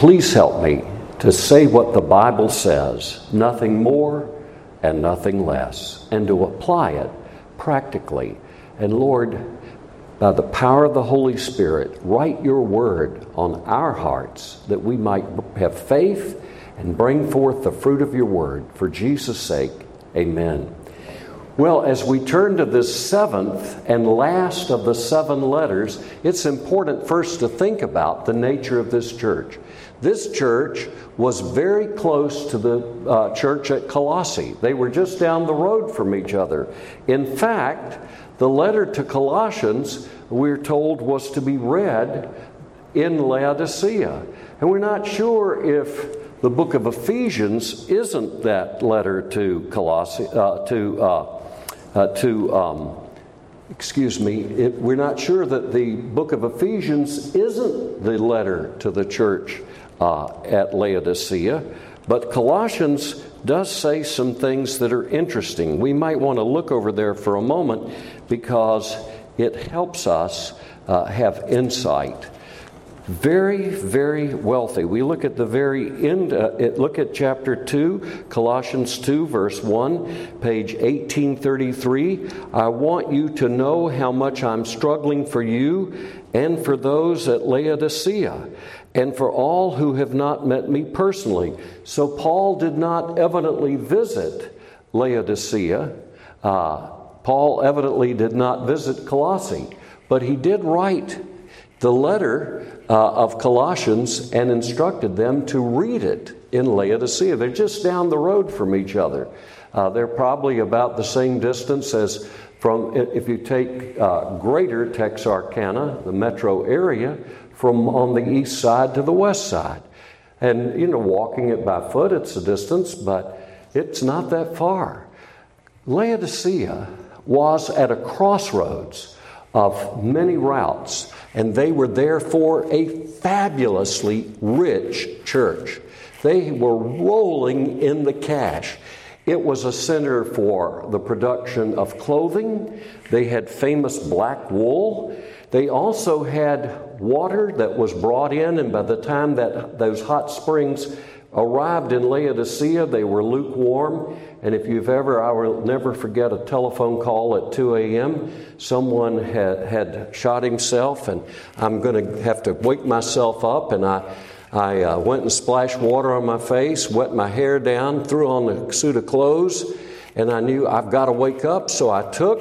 Please help me to say what the Bible says, nothing more and nothing less, and to apply it practically. And Lord, by the power of the Holy Spirit, write your word on our hearts that we might have faith and bring forth the fruit of your word. For Jesus' sake, amen. Well, as we turn to this seventh and last of the seven letters, it's important first to think about the nature of this church. This church was very close to the uh, church at Colossae. They were just down the road from each other. In fact, the letter to Colossians, we're told, was to be read in Laodicea. And we're not sure if the book of Ephesians isn't that letter to Colossae, uh, to, uh, uh, to um, excuse me, it, we're not sure that the book of Ephesians isn't the letter to the church uh, at Laodicea. But Colossians does say some things that are interesting. We might want to look over there for a moment because it helps us uh, have insight. Very, very wealthy. We look at the very end, uh, look at chapter 2, Colossians 2, verse 1, page 1833. I want you to know how much I'm struggling for you and for those at Laodicea and for all who have not met me personally. So Paul did not evidently visit Laodicea. Uh, Paul evidently did not visit Colossae, but he did write the letter uh, of Colossians and instructed them to read it in Laodicea. They're just down the road from each other. Uh, they're probably about the same distance as from if you take uh, greater Texarkana, the metro area, from on the east side to the west side. And, you know, walking it by foot, it's a distance, but it's not that far. Laodicea was at a crossroads of many routes, and they were therefore a fabulously rich church. They were rolling in the cash. It was a center for the production of clothing. They had famous black wool. They also had water that was brought in, and by the time that those hot springs arrived in Laodicea, they were lukewarm. And if you've ever, I will never forget a telephone call at 2 a.m. Someone had, had shot himself, and I'm going to have to wake myself up. And I, I uh, went and splashed water on my face, wet my hair down, threw on a suit of clothes, and I knew I've got to wake up. So I took,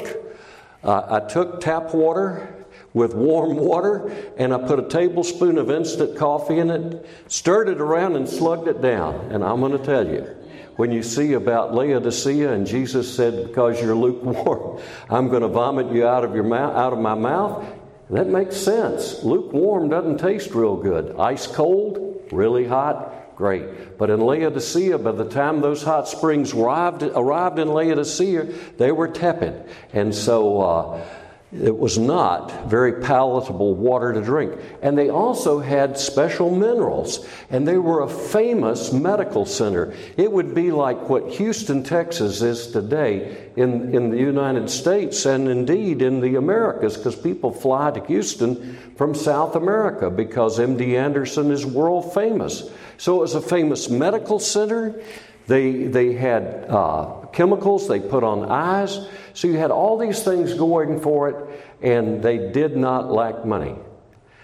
uh, I took tap water with warm water and I put a tablespoon of instant coffee in it, stirred it around, and slugged it down. And I'm going to tell you, when you see about Laodicea and Jesus said, Because you're lukewarm, I'm going to vomit you out of, your mouth, out of my mouth, that makes sense. Lukewarm doesn't taste real good. Ice cold, really hot, great. But in Laodicea, by the time those hot springs arrived, arrived in Laodicea, they were tepid. And so, uh, it was not very palatable water to drink. And they also had special minerals, and they were a famous medical center. It would be like what Houston, Texas is today in, in the United States and indeed in the Americas, because people fly to Houston from South America because MD Anderson is world famous. So it was a famous medical center. They, they had uh, chemicals they put on eyes. So you had all these things going for it, and they did not lack money.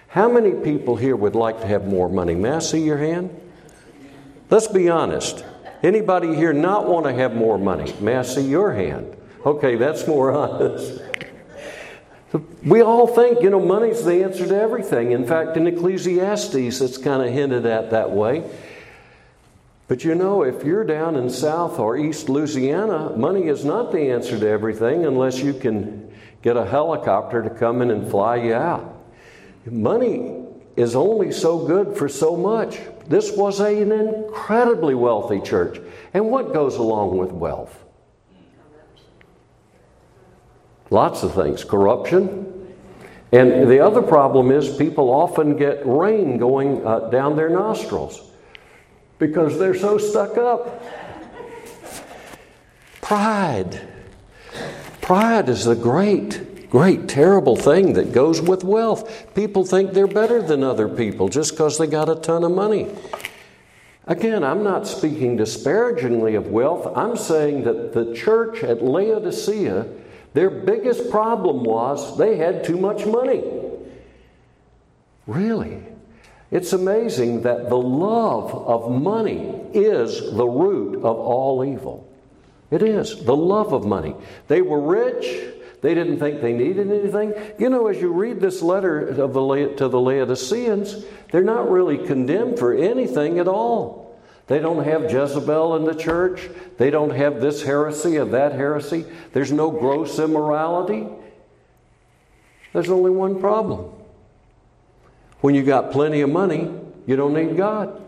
How many people here would like to have more money? May I see your hand? Let's be honest. Anybody here not want to have more money? May I see your hand? Okay, that's more honest. We all think, you know, money's the answer to everything. In fact, in Ecclesiastes, it's kind of hinted at that way. But you know, if you're down in South or East Louisiana, money is not the answer to everything unless you can get a helicopter to come in and fly you out. Money is only so good for so much. This was an incredibly wealthy church. And what goes along with wealth? Lots of things corruption. And the other problem is people often get rain going uh, down their nostrils because they're so stuck up. Pride. Pride is a great great, terrible thing that goes with wealth. People think they're better than other people just because they got a ton of money. Again, I'm not speaking disparagingly of wealth. I'm saying that the church at Laodicea, their biggest problem was they had too much money. Really? It's amazing that the love of money is the root of all evil. It is the love of money. They were rich. They didn't think they needed anything. You know, as you read this letter of the, to the Laodiceans, they're not really condemned for anything at all. They don't have Jezebel in the church. They don't have this heresy or that heresy. There's no gross immorality. There's only one problem. When you got plenty of money, you don't need God.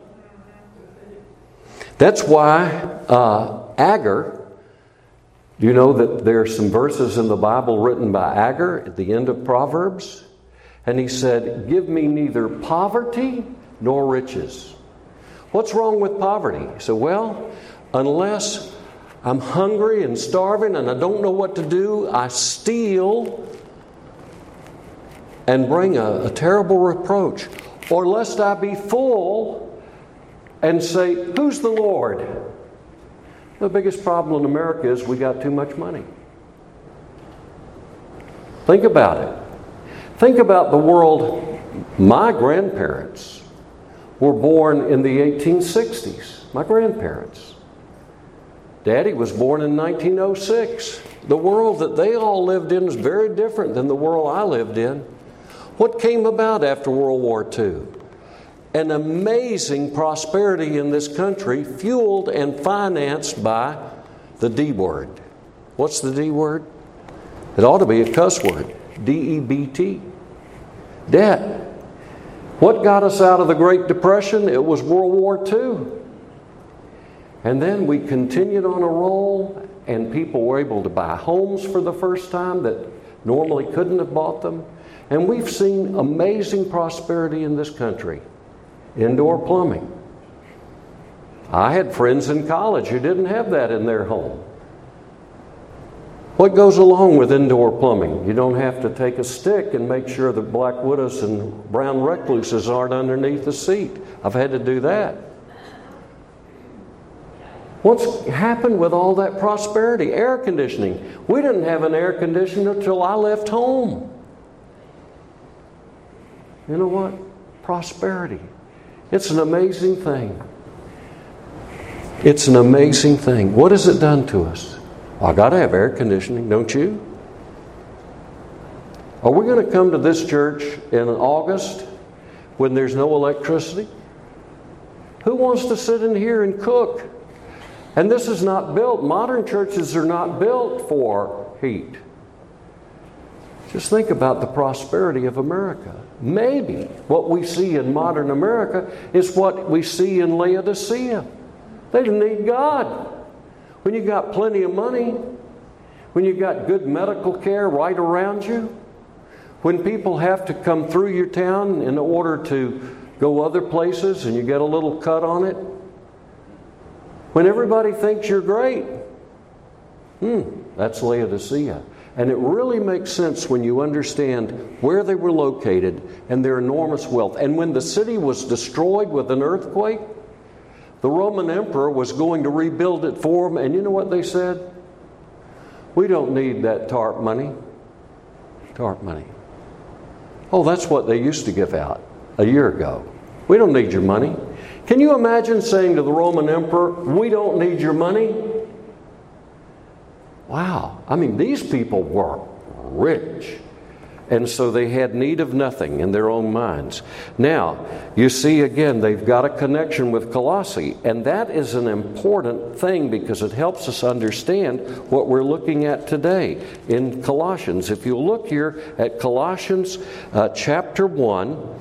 That's why uh, Agur, do you know that there are some verses in the Bible written by Agur at the end of Proverbs? And he said, Give me neither poverty nor riches. What's wrong with poverty? He said, Well, unless I'm hungry and starving and I don't know what to do, I steal and bring a, a terrible reproach. Or lest I be full and say, Who's the Lord? The biggest problem in America is we got too much money. Think about it. Think about the world. My grandparents were born in the 1860s. My grandparents. Daddy was born in 1906. The world that they all lived in is very different than the world I lived in. What came about after World War II? An amazing prosperity in this country, fueled and financed by the D word. What's the D word? It ought to be a cuss word D E B T. Debt. What got us out of the Great Depression? It was World War II. And then we continued on a roll, and people were able to buy homes for the first time that normally couldn't have bought them. And we've seen amazing prosperity in this country indoor plumbing. I had friends in college who didn't have that in their home. What goes along with indoor plumbing? You don't have to take a stick and make sure the black widows and brown recluses aren't underneath the seat. I've had to do that. What's happened with all that prosperity? Air conditioning. We didn't have an air conditioner until I left home. You know what? Prosperity. It's an amazing thing. It's an amazing thing. What has it done to us? I got to have air conditioning, don't you? Are we going to come to this church in August when there's no electricity? Who wants to sit in here and cook? And this is not built, modern churches are not built for heat. Just think about the prosperity of America. Maybe what we see in modern America is what we see in Laodicea. They didn't need God. When you got plenty of money, when you got good medical care right around you, when people have to come through your town in order to go other places and you get a little cut on it, when everybody thinks you're great, hmm, that's Laodicea. And it really makes sense when you understand where they were located and their enormous wealth. And when the city was destroyed with an earthquake, the Roman emperor was going to rebuild it for them. And you know what they said? We don't need that TARP money. TARP money. Oh, that's what they used to give out a year ago. We don't need your money. Can you imagine saying to the Roman emperor, We don't need your money? Wow. I mean, these people were rich. And so they had need of nothing in their own minds. Now, you see again, they've got a connection with Colossae, and that is an important thing because it helps us understand what we're looking at today in Colossians. If you look here at Colossians uh, chapter 1,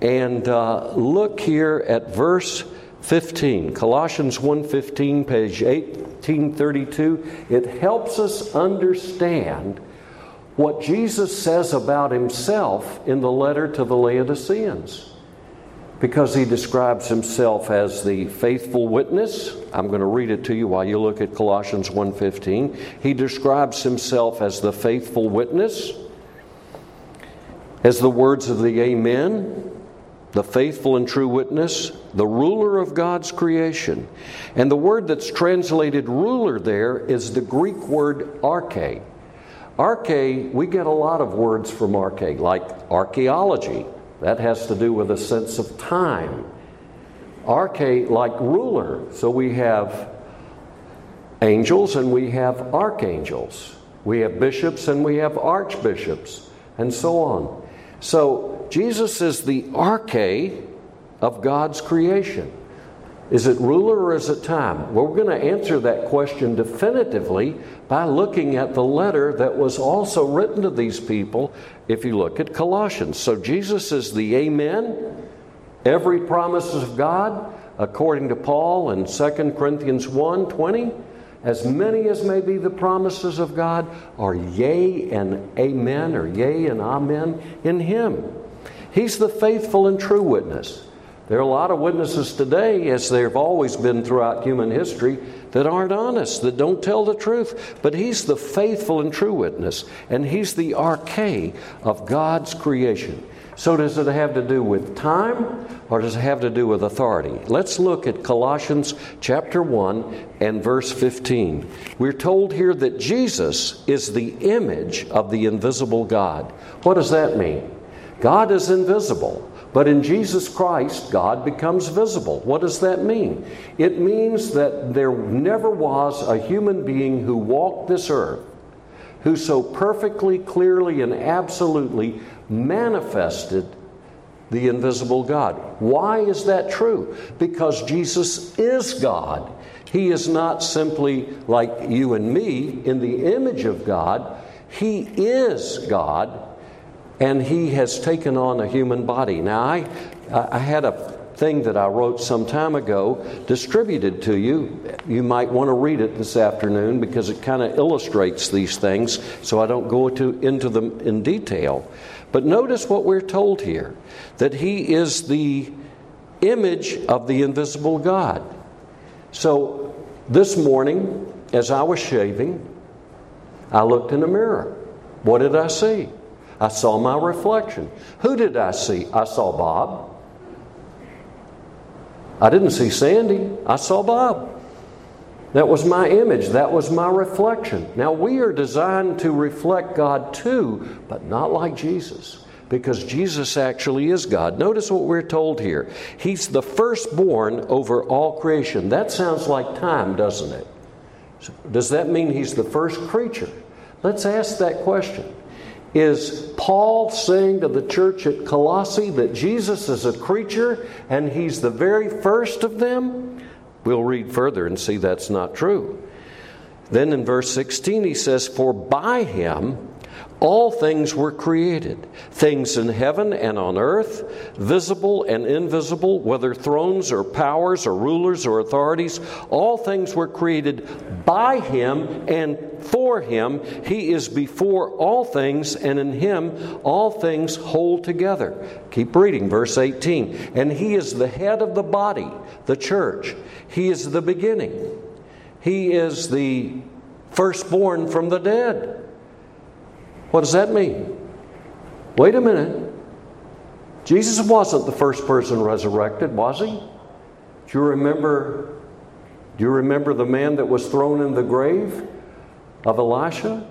and uh, look here at verse 15 colossians 1.15 page 1832 it helps us understand what jesus says about himself in the letter to the laodiceans. Because he describes himself as the faithful witness i'm going to read it to you while you look at colossians 1.15 he describes himself as the faithful witness as the words of the Amen, the faithful and true witness, the ruler of God's creation. And the word that's translated ruler there is the Greek word arche. Arche, we get a lot of words from arche, like archaeology. That has to do with a sense of time. Arche, like ruler. So we have angels and we have archangels. We have bishops and we have archbishops, and so on. So Jesus is the arche of God's creation. Is it ruler or is it time? Well, we're going to answer that question definitively by looking at the letter that was also written to these people if you look at Colossians. So Jesus is the Amen, every promise of God, according to Paul in 2 Corinthians 1 20. As many as may be the promises of God are yea and amen, or yea and amen in Him. He's the faithful and true witness. There are a lot of witnesses today, as there have always been throughout human history, that aren't honest, that don't tell the truth. But He's the faithful and true witness, and He's the arche of God's creation. So, does it have to do with time or does it have to do with authority? Let's look at Colossians chapter 1 and verse 15. We're told here that Jesus is the image of the invisible God. What does that mean? God is invisible. But in Jesus Christ, God becomes visible. What does that mean? It means that there never was a human being who walked this earth who so perfectly, clearly, and absolutely manifested the invisible God. Why is that true? Because Jesus is God. He is not simply like you and me in the image of God, He is God, and He has taken on a human body. Now, I, I had a thing that I wrote some time ago distributed to you. You might want to read it this afternoon because it kind of illustrates these things, so I don't go to, into them in detail. But notice what we're told here that he is the image of the invisible God. So this morning, as I was shaving, I looked in the mirror. What did I see? I saw my reflection. Who did I see? I saw Bob. I didn't see Sandy, I saw Bob. That was my image. That was my reflection. Now, we are designed to reflect God too, but not like Jesus, because Jesus actually is God. Notice what we're told here He's the firstborn over all creation. That sounds like time, doesn't it? Does that mean He's the first creature? Let's ask that question. Is Paul saying to the church at Colossae that Jesus is a creature and he's the very first of them? We'll read further and see that's not true. Then in verse 16, he says, For by him all things were created, things in heaven and on earth, visible and invisible, whether thrones or powers or rulers or authorities, all things were created by him and for him. He is before all things, and in him all things hold together. Keep reading, verse 18. And he is the head of the body, the church. He is the beginning. He is the firstborn from the dead what does that mean? Wait a minute. Jesus wasn't the first person resurrected, was he? Do you remember do you remember the man that was thrown in the grave of Elisha?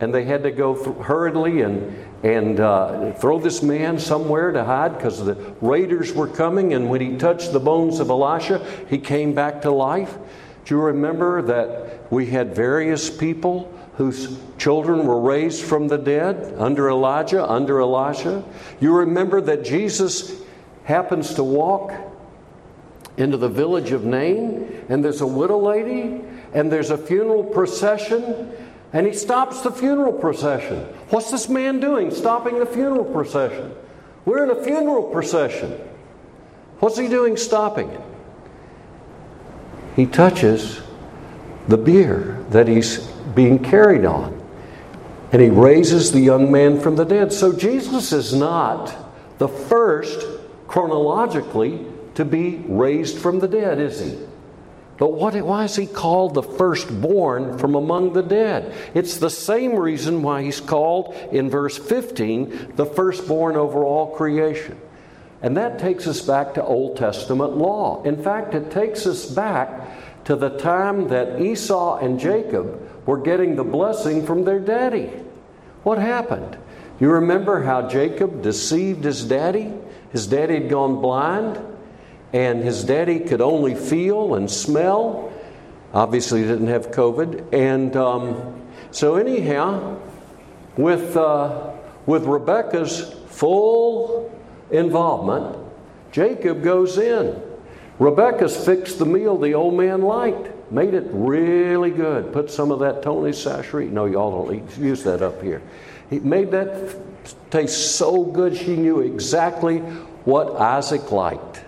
And they had to go th- hurriedly and, and uh, throw this man somewhere to hide because the raiders were coming. And when he touched the bones of Elisha, he came back to life. Do you remember that we had various people whose children were raised from the dead under Elijah, under Elisha. You remember that Jesus happens to walk into the village of Nain, and there's a widow lady, and there's a funeral procession, and he stops the funeral procession. What's this man doing, stopping the funeral procession? We're in a funeral procession. What's he doing stopping it? He touches the bier that he's being carried on. And he raises the young man from the dead. So Jesus is not the first chronologically to be raised from the dead, is he? But what, why is he called the firstborn from among the dead? It's the same reason why he's called in verse 15 the firstborn over all creation. And that takes us back to Old Testament law. In fact, it takes us back to the time that Esau and Jacob were getting the blessing from their daddy. What happened? You remember how Jacob deceived his daddy? His daddy had gone blind, and his daddy could only feel and smell. Obviously, he didn't have COVID. And um, so, anyhow, with, uh, with Rebecca's full involvement, Jacob goes in. Rebecca's fixed the meal the old man liked, made it really good. Put some of that Tony Chachere. No, y'all don't use that up here. He made that taste so good, she knew exactly what Isaac liked.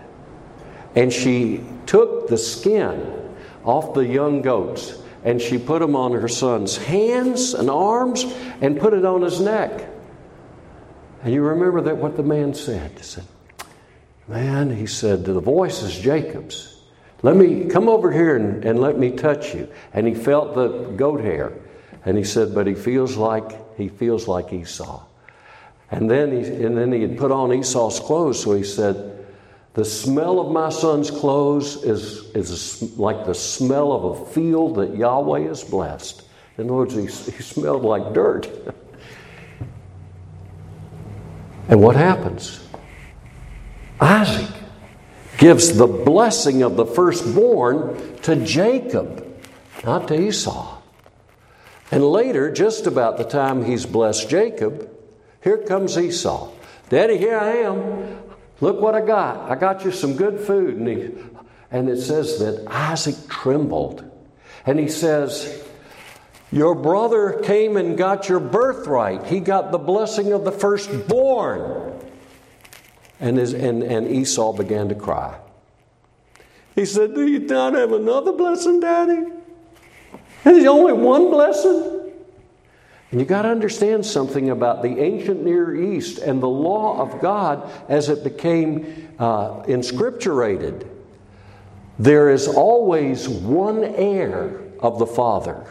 And she took the skin off the young goats and she put them on her son's hands and arms and put it on his neck. And you remember that what the man said? He said, Man, he said, the voice is Jacob's. Let me come over here and, and let me touch you. And he felt the goat hair. And he said, But he feels like he feels like Esau. And then he and then he had put on Esau's clothes, so he said, The smell of my son's clothes is, is like the smell of a field that Yahweh has blessed. In other words, he, he smelled like dirt. and what happens? Isaac gives the blessing of the firstborn to Jacob, not to Esau. And later, just about the time he's blessed Jacob, here comes Esau. Daddy, here I am. Look what I got. I got you some good food. And, he, and it says that Isaac trembled. And he says, Your brother came and got your birthright. He got the blessing of the firstborn. And, his, and, and Esau began to cry. He said, Do you not have another blessing, Daddy? There's only one blessing. And you got to understand something about the ancient Near East and the law of God as it became uh, inscripturated. There is always one heir of the Father.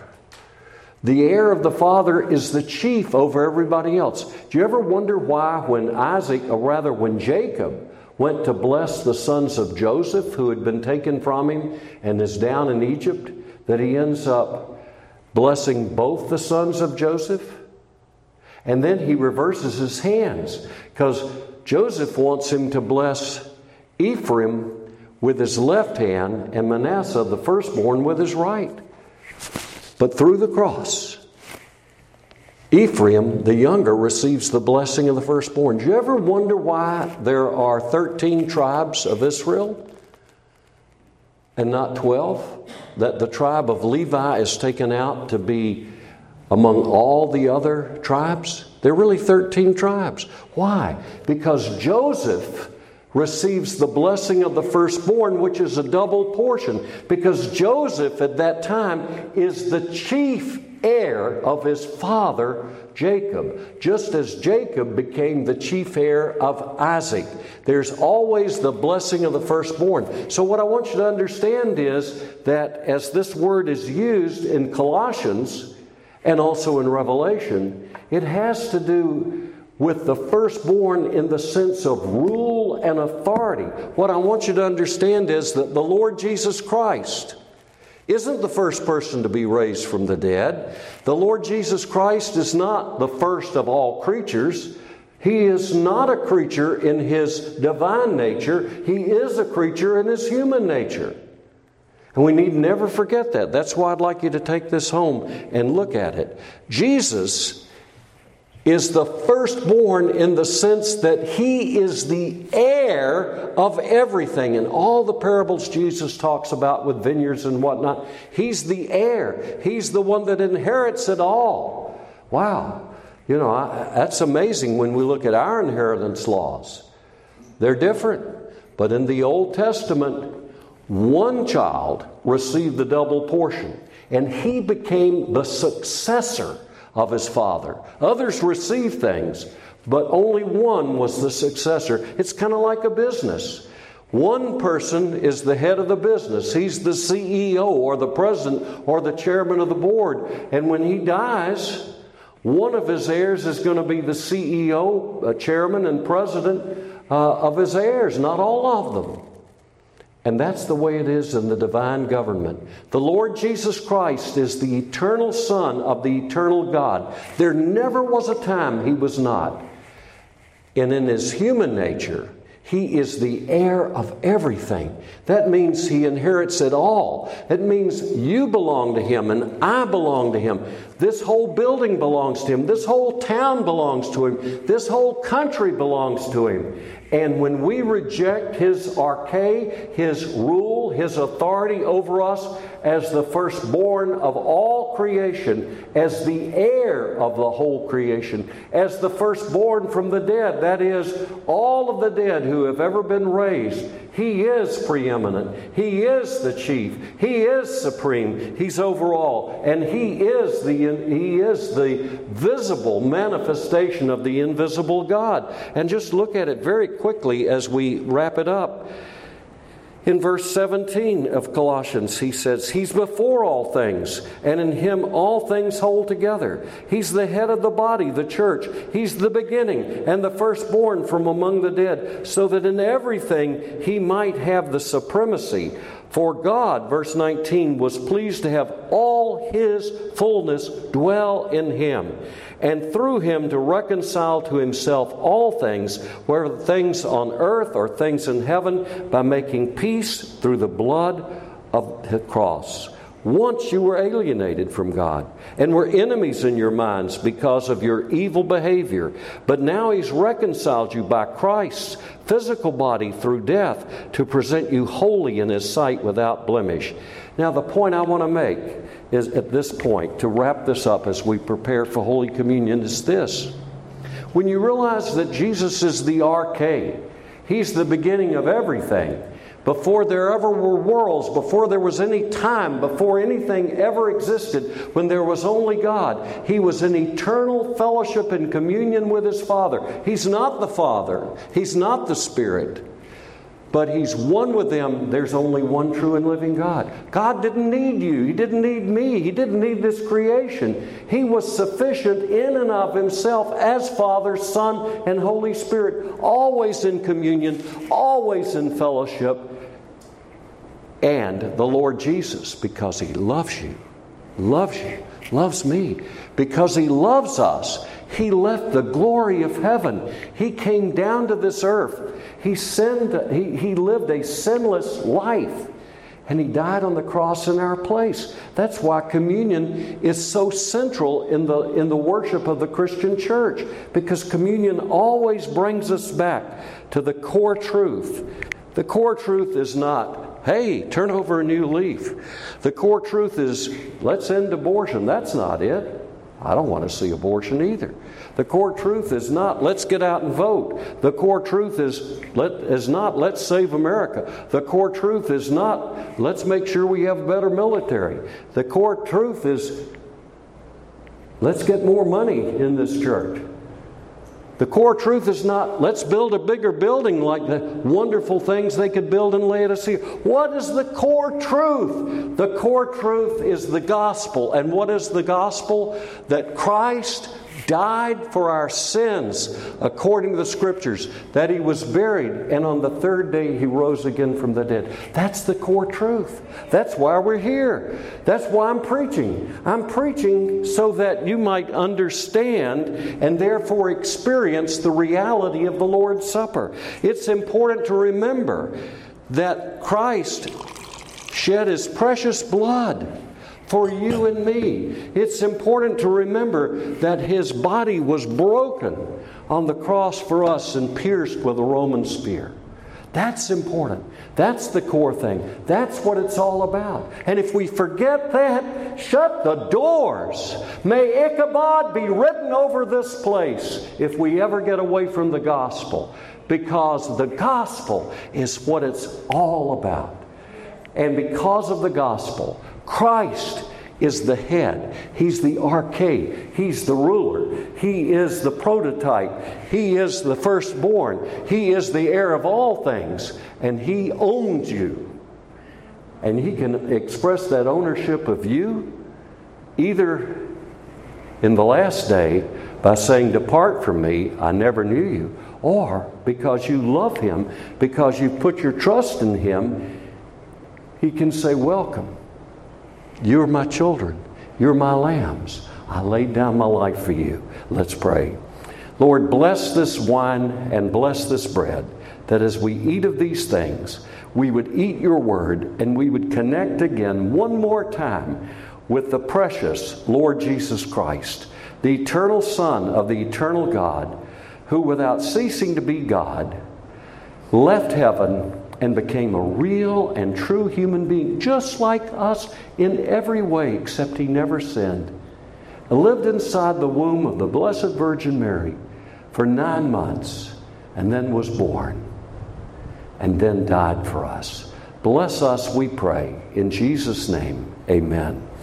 The heir of the Father is the chief over everybody else. Do you ever wonder why, when Isaac, or rather when Jacob, went to bless the sons of Joseph who had been taken from him and is down in Egypt, that he ends up blessing both the sons of Joseph. And then he reverses his hands because Joseph wants him to bless Ephraim with his left hand and Manasseh, the firstborn, with his right. But through the cross, Ephraim, the younger, receives the blessing of the firstborn. Do you ever wonder why there are 13 tribes of Israel and not 12? that the tribe of Levi is taken out to be among all the other tribes? There are really 13 tribes. Why? Because Joseph receives the blessing of the firstborn, which is a double portion. Because Joseph at that time is the chief heir of his father Jacob, just as Jacob became the chief heir of Isaac. There's always the blessing of the firstborn. So, what I want you to understand is that as this word is used in Colossians and also in Revelation, it has to do with the firstborn in the sense of rule and authority. What I want you to understand is that the Lord Jesus Christ isn't the first person to be raised from the dead. The Lord Jesus Christ is not the first of all creatures. He is not a creature in his divine nature, he is a creature in his human nature. And we need never forget that. That's why I'd like you to take this home and look at it. Jesus is the firstborn in the sense that he is the heir of everything. And all the parables Jesus talks about with vineyards and whatnot, he's the heir. He's the one that inherits it all. Wow. You know, I, that's amazing when we look at our inheritance laws. They're different. But in the Old Testament, one child received the double portion, and he became the successor of his father. Others received things, but only one was the successor. It's kind of like a business. One person is the head of the business. He's the CEO or the president or the chairman of the board. And when he dies, one of his heirs is going to be the CEO, chairman, and president uh, of his heirs, not all of them. And that's the way it is in the divine government. The Lord Jesus Christ is the eternal Son of the eternal God. There never was a time he was not. And in his human nature, he is the heir of everything. That means he inherits it all. It means you belong to him and I belong to him. This whole building belongs to him. This whole town belongs to him. This whole country belongs to him. And when we reject his arche, his rule, his authority over us as the firstborn of all creation, as the heir of the whole creation, as the firstborn from the dead, that is, all of the dead who have ever been raised, he is preeminent. He is the chief. He is supreme. He's over all. And he is the, he is the visible manifestation of the invisible God. And just look at it very quickly as we wrap it up. In verse 17 of Colossians, he says, He's before all things, and in Him all things hold together. He's the head of the body, the church. He's the beginning and the firstborn from among the dead, so that in everything He might have the supremacy. For God, verse 19, was pleased to have all His fullness dwell in Him and through him to reconcile to himself all things, whether things on earth or things in heaven, by making peace through the blood of the cross. Once you were alienated from God and were enemies in your minds because of your evil behavior, but now He's reconciled you by Christ's physical body through death to present you holy in His sight without blemish. Now, the point I want to make is at this point, to wrap this up as we prepare for Holy Communion, is this. When you realize that Jesus is the arche, He's the beginning of everything. Before there ever were worlds, before there was any time, before anything ever existed, when there was only God, He was in eternal fellowship and communion with His Father. He's not the Father, He's not the Spirit but he's one with them. There's only one true and living God. God didn't need you. He didn't need me. He didn't need this creation. He was sufficient in and of himself as Father, Son, and Holy Spirit, always in communion, always in fellowship. And the Lord Jesus, because he loves you, loves you, loves me, because he loves us. He left the glory of heaven. He came down to this earth. He, sinned, he, he lived a sinless life. And he died on the cross in our place. That's why communion is so central in the, in the worship of the Christian church, because communion always brings us back to the core truth. The core truth is not, hey, turn over a new leaf. The core truth is, let's end abortion. That's not it. I don't want to see abortion either. The core truth is not let's get out and vote. The core truth is let is not let's save America. The core truth is not let's make sure we have a better military. The core truth is let's get more money in this church. The core truth is not let's build a bigger building like the wonderful things they could build in Laodicea. What is the core truth? The core truth is the gospel. And what is the gospel? That Christ died for our sins according to the scriptures, that he was buried, and on the third day he rose again from the dead. That's the core truth. That's why we're here. That's why I'm preaching. I'm preaching so that you might understand and therefore experience the reality of the Lord's Supper. It's important to remember that Christ shed his precious blood for you and me. It's important to remember that his body was broken on the cross for us and pierced with a Roman spear. That's important. That's the core thing. That's what it's all about. And if we forget that, shut the doors. May Ichabod be written over this place if we ever get away from the gospel, because the gospel is what it's all about. And because of the gospel, Christ is the head. He's the arche. He's the ruler. He is the prototype. He is the firstborn. He is the heir of all things. And He owns you. And He can express that ownership of you either in the last day by saying, Depart from me, I never knew you, or because you love Him, because you put your trust in Him, He can say, Welcome. You're my children. You're my lambs. I laid down my life for you. Let's pray. Lord, bless this wine and bless this bread, that as we eat of these things, we would eat your word and we would connect again one more time with the precious Lord Jesus Christ, the eternal Son of the eternal God, who, without ceasing to be God, left heaven and became a real and true human being, just like us in every way, except he never sinned. Lived inside the womb of the Blessed Virgin Mary for nine months, and then was born, and then died for us. Bless us, we pray. In Jesus' name, amen.